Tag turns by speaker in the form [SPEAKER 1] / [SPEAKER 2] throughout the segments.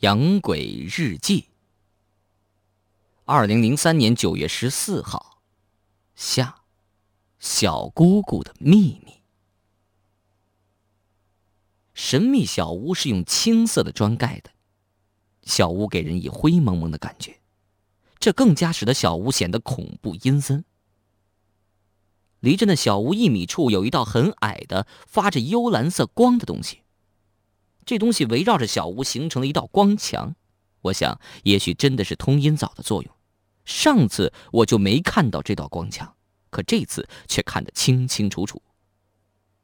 [SPEAKER 1] 养鬼日记。二零零三年九月十四号，下，小姑姑的秘密。神秘小屋是用青色的砖盖的，小屋给人以灰蒙蒙的感觉，这更加使得小屋显得恐怖阴森。离着那小屋一米处，有一道很矮的、发着幽蓝色光的东西。这东西围绕着小屋形成了一道光墙，我想也许真的是通阴藻的作用。上次我就没看到这道光墙，可这次却看得清清楚楚。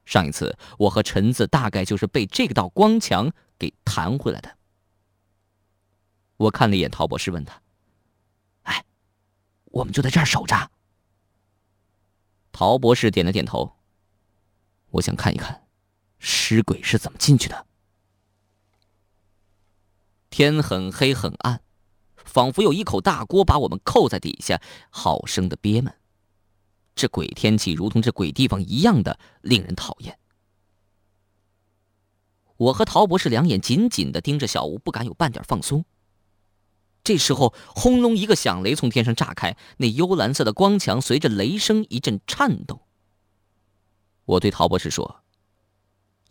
[SPEAKER 1] 上一次我和陈子大概就是被这道光墙给弹回来的。我看了一眼陶博士，问他：“哎，我们就在这儿守着？”陶博士点了点头。我想看一看，尸鬼是怎么进去的。天很黑很暗，仿佛有一口大锅把我们扣在底下，好生的憋闷。这鬼天气如同这鬼地方一样的令人讨厌。我和陶博士两眼紧紧的盯着小屋，不敢有半点放松。这时候，轰隆一个响雷从天上炸开，那幽蓝色的光墙随着雷声一阵颤动。我对陶博士说：“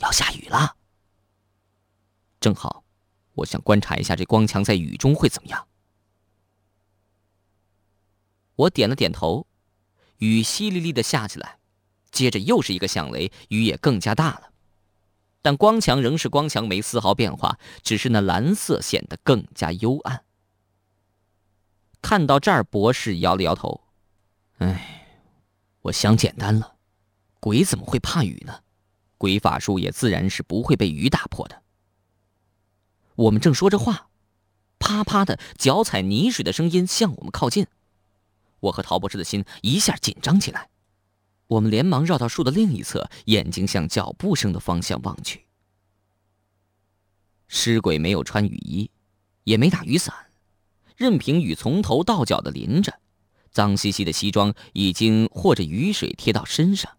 [SPEAKER 1] 要下雨了。”正好。我想观察一下这光墙在雨中会怎么样。我点了点头，雨淅沥沥的下起来，接着又是一个响雷，雨也更加大了。但光墙仍是光墙，没丝毫变化，只是那蓝色显得更加幽暗。看到这儿，博士摇了摇头：“哎，我想简单了，鬼怎么会怕雨呢？鬼法术也自然是不会被雨打破的。”我们正说着话，啪啪的脚踩泥水的声音向我们靠近，我和陶博士的心一下紧张起来。我们连忙绕到树的另一侧，眼睛向脚步声的方向望去。尸鬼没有穿雨衣，也没打雨伞，任凭雨从头到脚的淋着，脏兮兮的西装已经和着雨水贴到身上。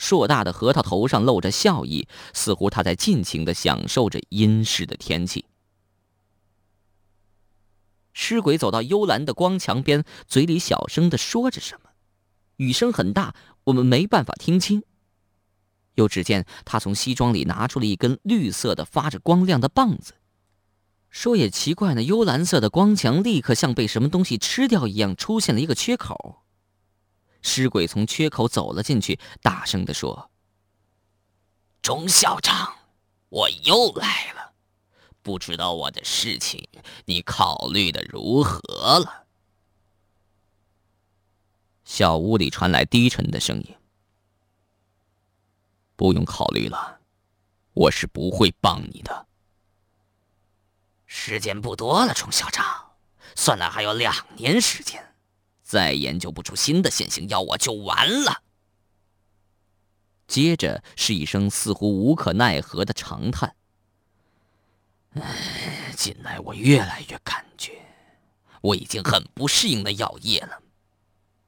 [SPEAKER 1] 硕大的核桃头上露着笑意，似乎他在尽情的享受着阴湿的天气。尸鬼走到幽蓝的光墙边，嘴里小声的说着什么，雨声很大，我们没办法听清。又只见他从西装里拿出了一根绿色的、发着光亮的棒子。说也奇怪，那幽蓝色的光墙立刻像被什么东西吃掉一样，出现了一个缺口。尸鬼从缺口走了进去，大声的说：“钟校长，我又来了，不知道我的事情你考虑的如何了？”小屋里传来低沉的声音：“不用考虑了，我是不会帮你的。时间不多了，钟校长，算来还有两年时间。”再研究不出新的现行药，我就完了。接着是一声似乎无可奈何的长叹。唉，近来我越来越感觉，我已经很不适应那药液了，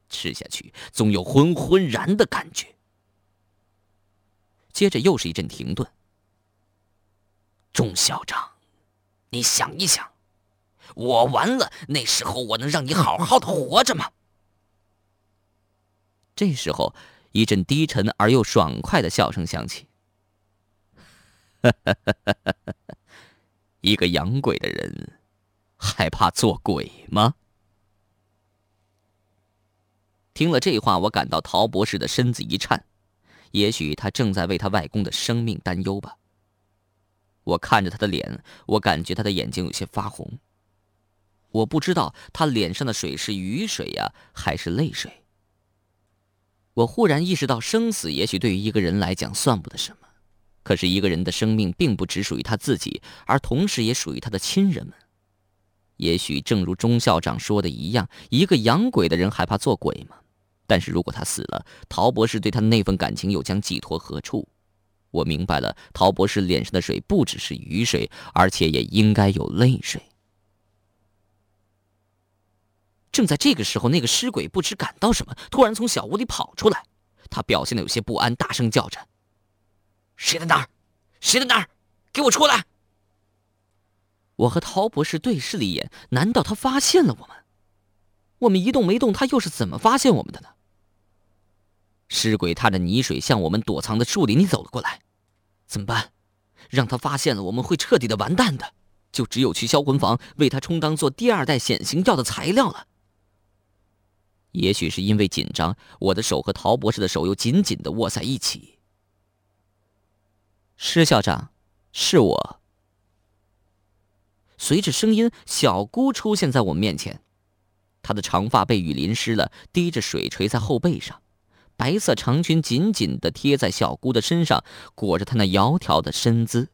[SPEAKER 1] 吃下去总有昏昏然的感觉。接着又是一阵停顿。钟校长，你想一想。我完了，那时候我能让你好好的活着吗？这时候，一阵低沉而又爽快的笑声响起。一个养鬼的人，害怕做鬼吗？听了这话，我感到陶博士的身子一颤，也许他正在为他外公的生命担忧吧。我看着他的脸，我感觉他的眼睛有些发红。我不知道他脸上的水是雨水呀，还是泪水。我忽然意识到，生死也许对于一个人来讲算不得什么，可是一个人的生命并不只属于他自己，而同时也属于他的亲人们。也许正如钟校长说的一样，一个养鬼的人害怕做鬼吗？但是如果他死了，陶博士对他的那份感情又将寄托何处？我明白了，陶博士脸上的水不只是雨水，而且也应该有泪水。正在这个时候，那个尸鬼不知感到什么，突然从小屋里跑出来。他表现的有些不安，大声叫着：“谁在那儿？谁在那儿？给我出来！”我和陶博士对视了一眼，难道他发现了我们？我们一动没动，他又是怎么发现我们的呢？尸鬼踏着泥水向我们躲藏的树林里走了过来，怎么办？让他发现了，我们会彻底的完蛋的。就只有去销魂房为他充当做第二代显形药的材料了。也许是因为紧张，我的手和陶博士的手又紧紧的握在一起。施校长，是我。随着声音，小姑出现在我面前，她的长发被雨淋湿了，滴着水垂在后背上，白色长裙紧紧的贴在小姑的身上，裹着她那窈窕的身姿。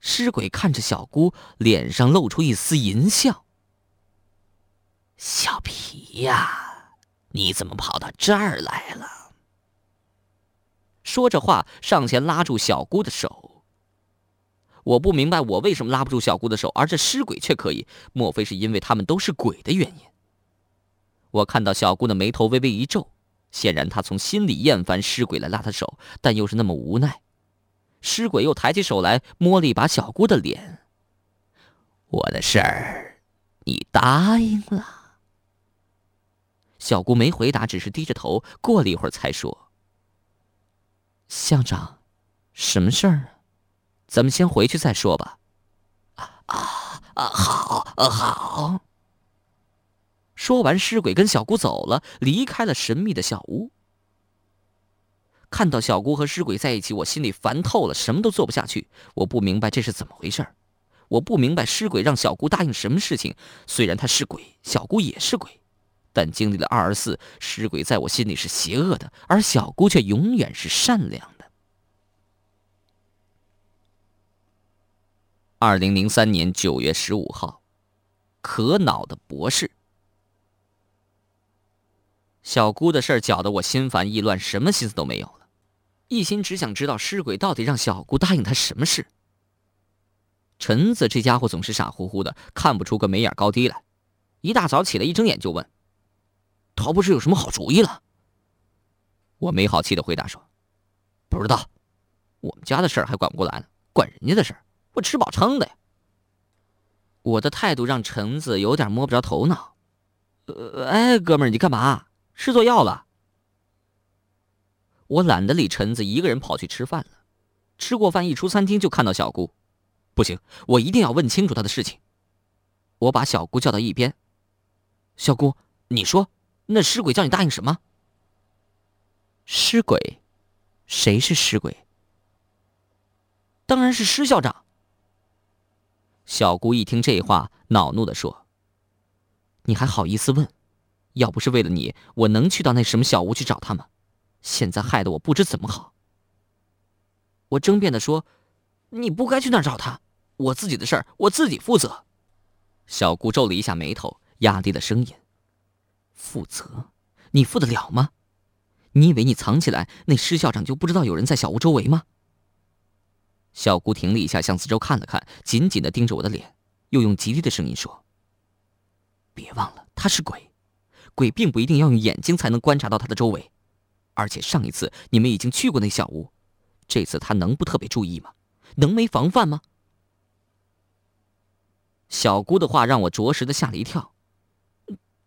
[SPEAKER 1] 尸鬼看着小姑，脸上露出一丝淫笑。
[SPEAKER 2] 小皮呀，你怎么跑到这儿来了？
[SPEAKER 1] 说着话，上前拉住小姑的手。我不明白我为什么拉不住小姑的手，而这尸鬼却可以。莫非是因为他们都是鬼的原因？我看到小姑的眉头微微一皱，显然她从心里厌烦尸鬼来拉她手，但又是那么无奈。尸鬼又抬起手来摸了一把小姑的脸。
[SPEAKER 2] 我的事儿，你答应了？
[SPEAKER 1] 小姑没回答，只是低着头。过了一会儿才说：“校长，什么事儿啊？”咱们先回去再说吧。
[SPEAKER 2] 啊啊啊！好，好。
[SPEAKER 1] 说完，尸鬼跟小姑走了，离开了神秘的小屋。看到小姑和尸鬼在一起，我心里烦透了，什么都做不下去。我不明白这是怎么回事我不明白尸鬼让小姑答应什么事情。虽然他是鬼，小姑也是鬼，但经历了二十四，尸鬼在我心里是邪恶的，而小姑却永远是善良的。二零零三年九月十五号，可恼的博士。小姑的事儿搅得我心烦意乱，什么心思都没有了，一心只想知道尸鬼到底让小姑答应他什么事。陈子这家伙总是傻乎乎的，看不出个眉眼高低来。一大早起来，一睁眼就问：“陶博士有什么好主意了？”我没好气的回答说：“不知道，我们家的事儿还管不过来呢，管人家的事儿。”我吃饱撑的呀。我的态度让橙子有点摸不着头脑。呃，哎，哥们儿，你干嘛？吃错药了？我懒得理橙子，一个人跑去吃饭了。吃过饭，一出餐厅就看到小姑。不行，我一定要问清楚她的事情。我把小姑叫到一边。小姑，你说，那尸鬼叫你答应什么？尸鬼？谁是尸鬼？当然是施校长。小姑一听这话，恼怒的说：“你还好意思问？要不是为了你，我能去到那什么小屋去找他吗？现在害得我不知怎么好。”我争辩的说：“你不该去那儿找他，我自己的事儿我自己负责。”小姑皱了一下眉头，压低了声音：“负责？你负得了吗？你以为你藏起来，那施校长就不知道有人在小屋周围吗？”小姑停了一下，向四周看了看，紧紧的盯着我的脸，又用极低的声音说：“别忘了，他是鬼，鬼并不一定要用眼睛才能观察到他的周围。而且上一次你们已经去过那小屋，这次他能不特别注意吗？能没防范吗？”小姑的话让我着实的吓了一跳。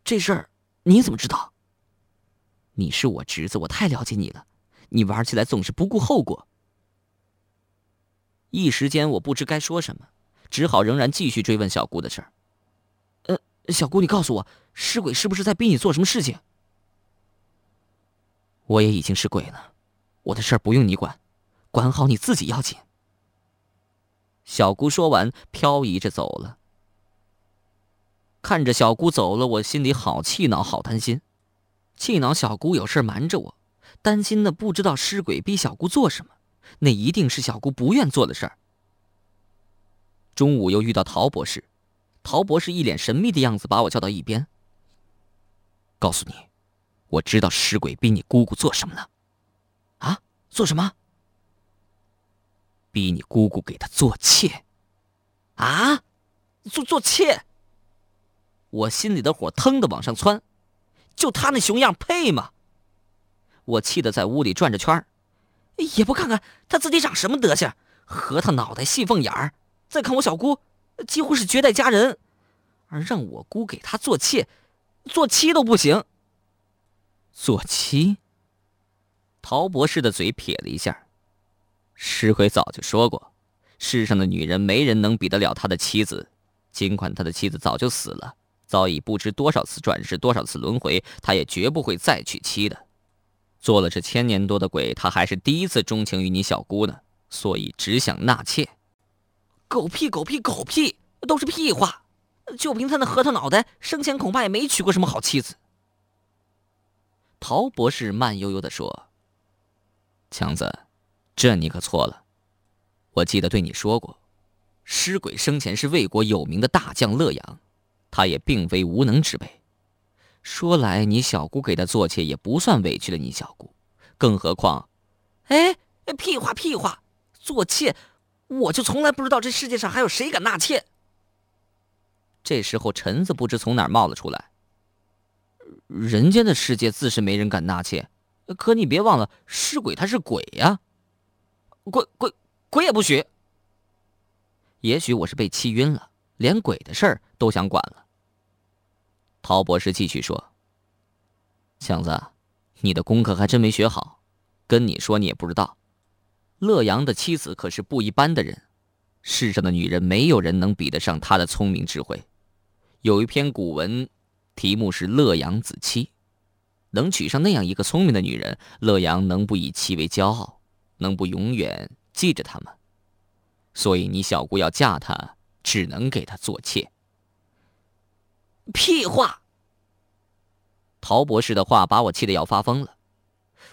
[SPEAKER 1] 这事儿你怎么知道？你是我侄子，我太了解你了，你玩起来总是不顾后果。一时间我不知该说什么，只好仍然继续追问小姑的事儿。呃，小姑，你告诉我，尸鬼是不是在逼你做什么事情？我也已经是鬼了，我的事儿不用你管，管好你自己要紧。小姑说完，漂移着走了。看着小姑走了，我心里好气恼，好担心，气恼小姑有事瞒着我，担心的不知道尸鬼逼小姑做什么。那一定是小姑不愿做的事儿。中午又遇到陶博士，陶博士一脸神秘的样子，把我叫到一边。告诉你，我知道尸鬼逼你姑姑做什么了。啊？做什么？逼你姑姑给他做妾。啊？做做妾？我心里的火腾的往上窜，就他那熊样配吗？我气得在屋里转着圈儿。也不看看他自己长什么德行，核桃脑袋细缝眼儿，再看我小姑，几乎是绝代佳人，而让我姑给他做妾，做妻都不行。
[SPEAKER 2] 做妻？陶博士的嘴撇了一下。石鬼早就说过，世上的女人没人能比得了他的妻子。尽管他的妻子早就死了，早已不知多少次转世，多少次轮回，他也绝不会再娶妻的。做了这千年多的鬼，他还是第一次钟情于你小姑呢，所以只想纳妾。
[SPEAKER 1] 狗屁狗屁狗屁，都是屁话！就凭他那核桃脑袋，生前恐怕也没娶过什么好妻子。
[SPEAKER 2] 陶博士慢悠悠地说：“强子。”这你可错了，我记得对你说过，尸鬼生前是魏国有名的大将乐阳，他也并非无能之辈。说来你小姑给他做妾也不算委屈了你小姑，更何况，
[SPEAKER 1] 哎，屁话屁话，做妾，我就从来不知道这世界上还有谁敢纳妾。
[SPEAKER 2] 这时候陈子不知从哪儿冒了出来，人间的世界自是没人敢纳妾，可你别忘了，尸鬼他是鬼呀。
[SPEAKER 1] 鬼鬼鬼也不许。
[SPEAKER 2] 也许我是被气晕了，连鬼的事儿都想管了。陶博士继续说：“强子，你的功课还真没学好，跟你说你也不知道。乐阳的妻子可是不一般的人，世上的女人没有人能比得上她的聪明智慧。有一篇古文，题目是《乐阳子妻》，能娶上那样一个聪明的女人，乐阳能不以其为骄傲？”能不永远记着她吗？所以你小姑要嫁他，只能给他做妾。
[SPEAKER 1] 屁话！
[SPEAKER 2] 陶博士的话把我气得要发疯了。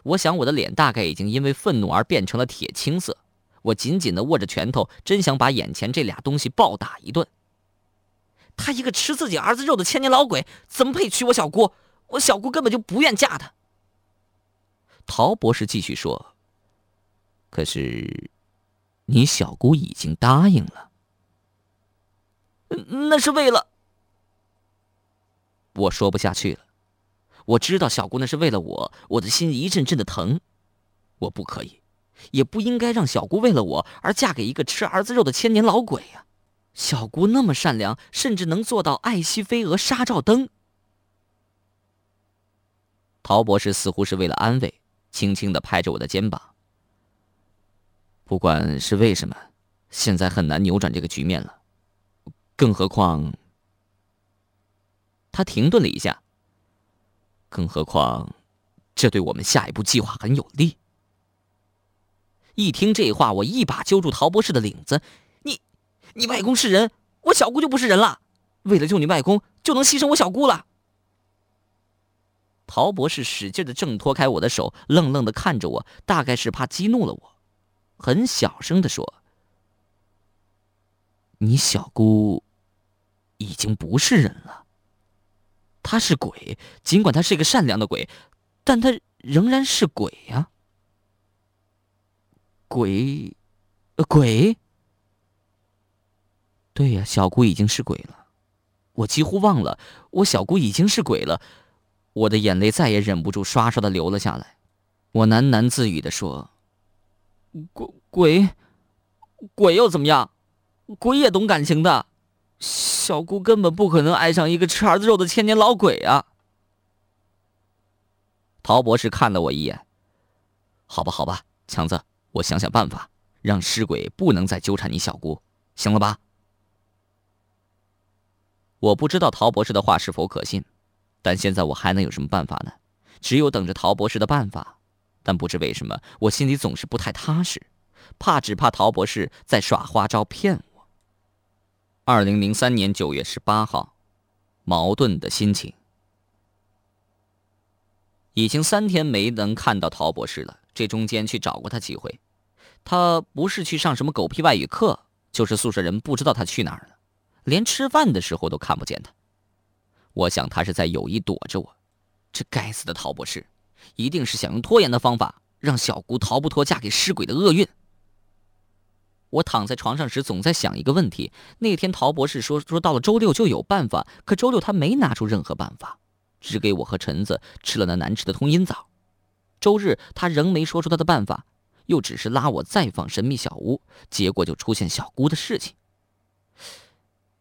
[SPEAKER 2] 我想我的脸大概已经因为愤怒而变成了铁青色。我紧紧的握着拳头，真想把眼前这俩东西暴打一顿。
[SPEAKER 1] 他一个吃自己儿子肉的千年老鬼，怎么配娶我小姑？我小姑根本就不愿嫁他。
[SPEAKER 2] 陶博士继续说。可是，你小姑已经答应了。
[SPEAKER 1] 那是为了……
[SPEAKER 2] 我说不下去了。我知道小姑那是为了我，我的心一阵阵的疼。我不可以，也不应该让小姑为了我而嫁给一个吃儿子肉的千年老鬼呀！小姑那么善良，甚至能做到爱惜飞蛾杀照灯。陶博士似乎是为了安慰，轻轻的拍着我的肩膀。不管是为什么，现在很难扭转这个局面了。更何况，他停顿了一下。更何况，这对我们下一步计划很有利。一听这话，我一把揪住陶博士的领子：“
[SPEAKER 1] 你，你外公是人，我小姑就不是人了。为了救你外公，就能牺牲我小姑了？”
[SPEAKER 2] 陶博士使劲的挣脱开我的手，愣愣的看着我，大概是怕激怒了我。很小声的说：“你小姑已经不是人了，她是鬼。尽管她是一个善良的鬼，但她仍然是鬼呀。鬼，鬼。对呀，小姑已经是鬼了。我几乎忘了，我小姑已经是鬼了。我的眼泪再也忍不住刷刷的流了下来。我喃喃自语的说。”
[SPEAKER 1] 鬼鬼，鬼又怎么样？鬼也懂感情的。小姑根本不可能爱上一个吃儿子肉的千年老鬼啊！
[SPEAKER 2] 陶博士看了我一眼。好吧，好吧，强子，我想想办法，让尸鬼不能再纠缠你小姑，行了吧？我不知道陶博士的话是否可信，但现在我还能有什么办法呢？只有等着陶博士的办法。但不知为什么，我心里总是不太踏实，怕只怕陶博士在耍花招骗我。二零零三年九月十八号，矛盾的心情。已经三天没能看到陶博士了，这中间去找过他几回，他不是去上什么狗屁外语课，就是宿舍人不知道他去哪儿了，连吃饭的时候都看不见他。我想他是在有意躲着我，这该死的陶博士。一定是想用拖延的方法让小姑逃不脱嫁给尸鬼的厄运。我躺在床上时，总在想一个问题：那天陶博士说说到了周六就有办法，可周六他没拿出任何办法，只给我和陈子吃了那难吃的通阴枣。周日他仍没说出他的办法，又只是拉我再访神秘小屋，结果就出现小姑的事情。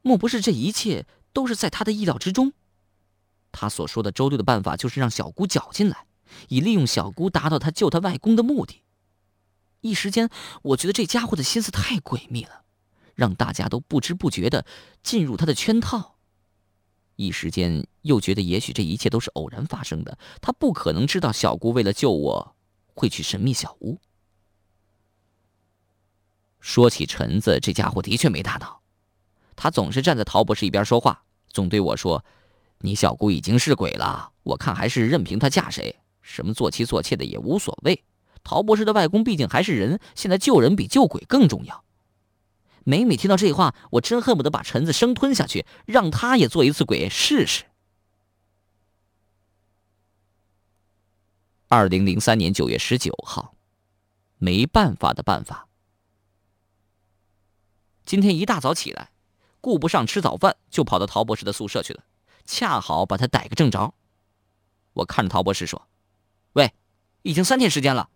[SPEAKER 2] 莫不是这一切都是在他的意料之中？他所说的周六的办法，就是让小姑搅进来，以利用小姑达到他救他外公的目的。一时间，我觉得这家伙的心思太诡秘了，让大家都不知不觉的进入他的圈套。一时间又觉得，也许这一切都是偶然发生的。他不可能知道小姑为了救我，会去神秘小屋。说起陈子，这家伙的确没大脑，他总是站在陶博士一边说话，总对我说：“你小姑已经是鬼了，我看还是任凭她嫁谁，什么做妻做妾的也无所谓。陶博士的外公毕竟还是人，现在救人比救鬼更重要。”每每听到这话，我真恨不得把陈子生吞下去，让他也做一次鬼试试。二零零三年九月十九号，没办法的办法。今天一大早起来，顾不上吃早饭，就跑到陶博士的宿舍去了，恰好把他逮个正着。我看着陶博士说：“喂，已经三天时间了，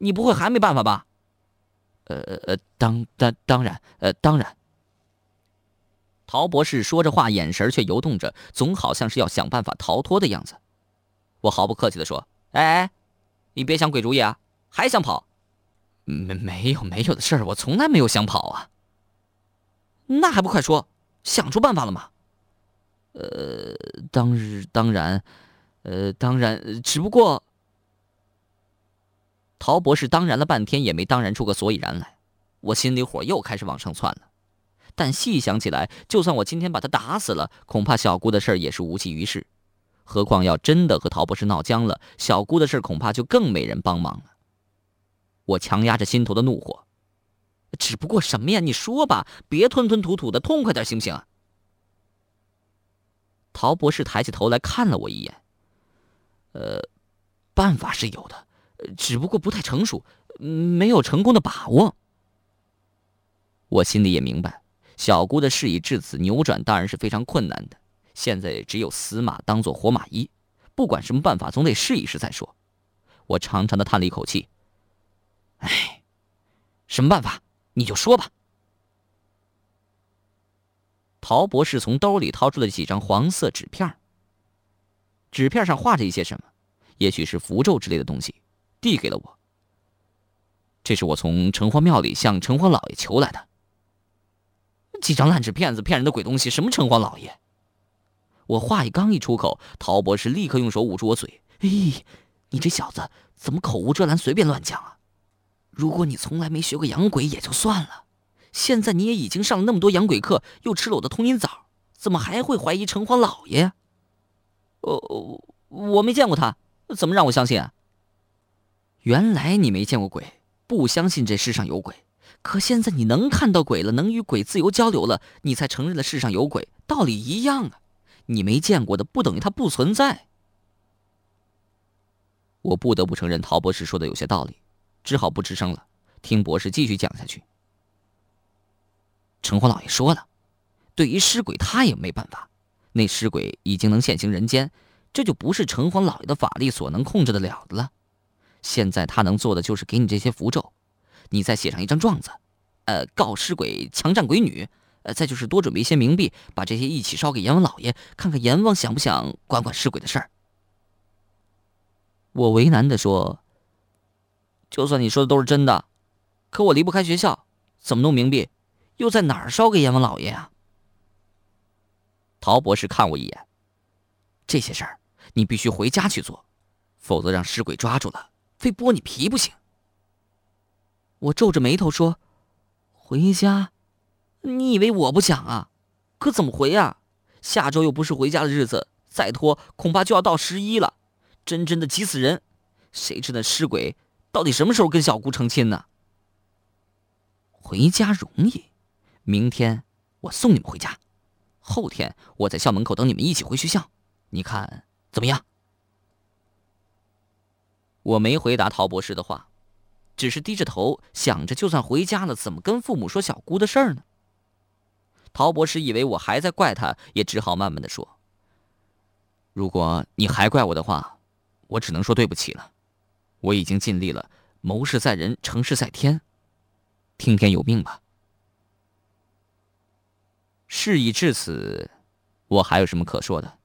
[SPEAKER 2] 你不会还没办法吧？”“呃呃，当当当然，呃当然。”陶博士说着话，眼神却游动着，总好像是要想办法逃脱的样子。我毫不客气地说：“哎哎，你别想鬼主意啊，还想跑？没没有没有的事儿，我从来没有想跑啊。”那还不快说，想出办法了吗？呃，当日当然，呃，当然，只不过，陶博士当然了半天也没当然出个所以然来，我心里火又开始往上窜了。但细想起来，就算我今天把他打死了，恐怕小姑的事儿也是无济于事。何况要真的和陶博士闹僵了，小姑的事恐怕就更没人帮忙了。我强压着心头的怒火。只不过什么呀？你说吧，别吞吞吐吐的，痛快点行不行？啊陶博士抬起头来看了我一眼。呃，办法是有的，只不过不太成熟，没有成功的把握。我心里也明白，小姑的事已至此，扭转当然是非常困难的。现在只有死马当做活马医，不管什么办法，总得试一试再说。我长长的叹了一口气。哎，什么办法？你就说吧。陶博士从兜里掏出了几张黄色纸片纸片上画着一些什么，也许是符咒之类的东西，递给了我。这是我从城隍庙里向城隍老爷求来的。几张烂纸片子，骗人的鬼东西！什么城隍老爷？我话一刚一出口，陶博士立刻用手捂住我嘴：“咦，你这小子怎么口无遮拦，随便乱讲啊？”如果你从来没学过养鬼也就算了，现在你也已经上了那么多养鬼课，又吃了我的通阴枣，怎么还会怀疑城隍老爷呀？哦，我没见过他，怎么让我相信啊？原来你没见过鬼，不相信这世上有鬼，可现在你能看到鬼了，能与鬼自由交流了，你才承认了世上有鬼，道理一样啊。你没见过的不等于它不存在。我不得不承认陶博士说的有些道理。只好不吱声了，听博士继续讲下去。城隍老爷说了，对于尸鬼他也没办法，那尸鬼已经能现形人间，这就不是城隍老爷的法力所能控制得了的了。现在他能做的就是给你这些符咒，你再写上一张状子，呃，告尸鬼强占鬼女，呃，再就是多准备一些冥币，把这些一起烧给阎王老爷，看看阎王想不想管管尸鬼的事儿。我为难的说。就算你说的都是真的，可我离不开学校，怎么弄冥币？又在哪儿烧给阎王老爷啊？陶博士看我一眼，这些事儿你必须回家去做，否则让尸鬼抓住了，非剥你皮不行。我皱着眉头说：“回家？你以为我不想啊？可怎么回啊？下周又不是回家的日子，再拖恐怕就要到十一了，真真的急死人！谁知那尸鬼……”到底什么时候跟小姑成亲呢？回家容易，明天我送你们回家，后天我在校门口等你们一起回学校，你看怎么样？我没回答陶博士的话，只是低着头想着，就算回家了，怎么跟父母说小姑的事儿呢？陶博士以为我还在怪他，也只好慢慢的说：“如果你还怪我的话，我只能说对不起了。”我已经尽力了，谋事在人，成事在天，听天由命吧。
[SPEAKER 1] 事已至此，我还有什么可说的？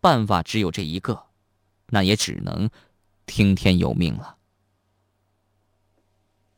[SPEAKER 1] 办法只有这一个，那也只能听天由命了。